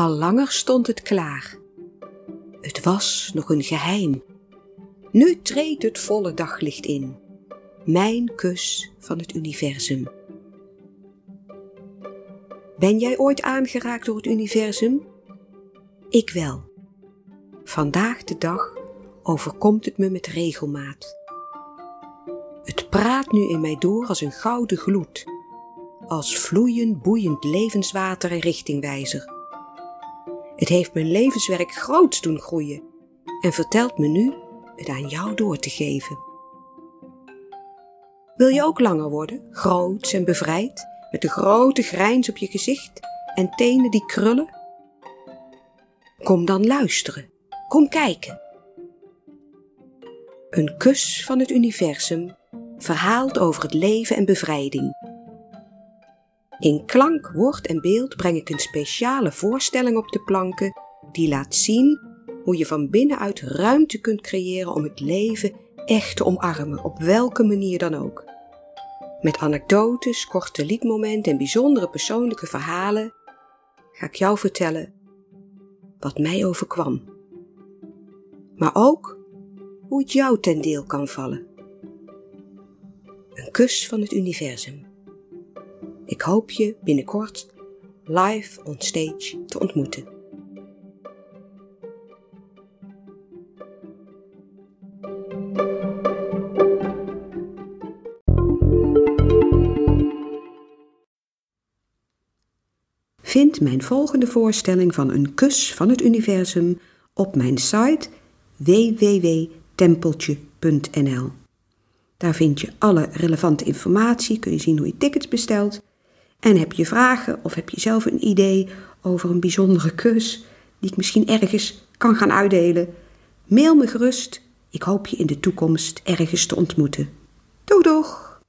Al langer stond het klaar. Het was nog een geheim. Nu treedt het volle daglicht in. Mijn kus van het universum. Ben jij ooit aangeraakt door het universum? Ik wel. Vandaag de dag overkomt het me met regelmaat. Het praat nu in mij door als een gouden gloed, als vloeiend, boeiend levenswater en richtingwijzer. Het heeft mijn levenswerk groots doen groeien en vertelt me nu het aan jou door te geven. Wil je ook langer worden, groots en bevrijd, met een grote grijns op je gezicht en tenen die krullen? Kom dan luisteren, kom kijken. Een kus van het universum verhaalt over het leven en bevrijding. In klank, woord en beeld breng ik een speciale voorstelling op de planken die laat zien hoe je van binnenuit ruimte kunt creëren om het leven echt te omarmen, op welke manier dan ook. Met anekdotes, korte liedmomenten en bijzondere persoonlijke verhalen ga ik jou vertellen wat mij overkwam. Maar ook hoe het jou ten deel kan vallen. Een kus van het universum. Ik hoop je binnenkort live on stage te ontmoeten. Vind mijn volgende voorstelling van Een kus van het universum op mijn site www.tempeltje.nl. Daar vind je alle relevante informatie, kun je zien hoe je tickets bestelt. En heb je vragen of heb je zelf een idee over een bijzondere kus die ik misschien ergens kan gaan uitdelen? Mail me gerust. Ik hoop je in de toekomst ergens te ontmoeten. Doeg doeg!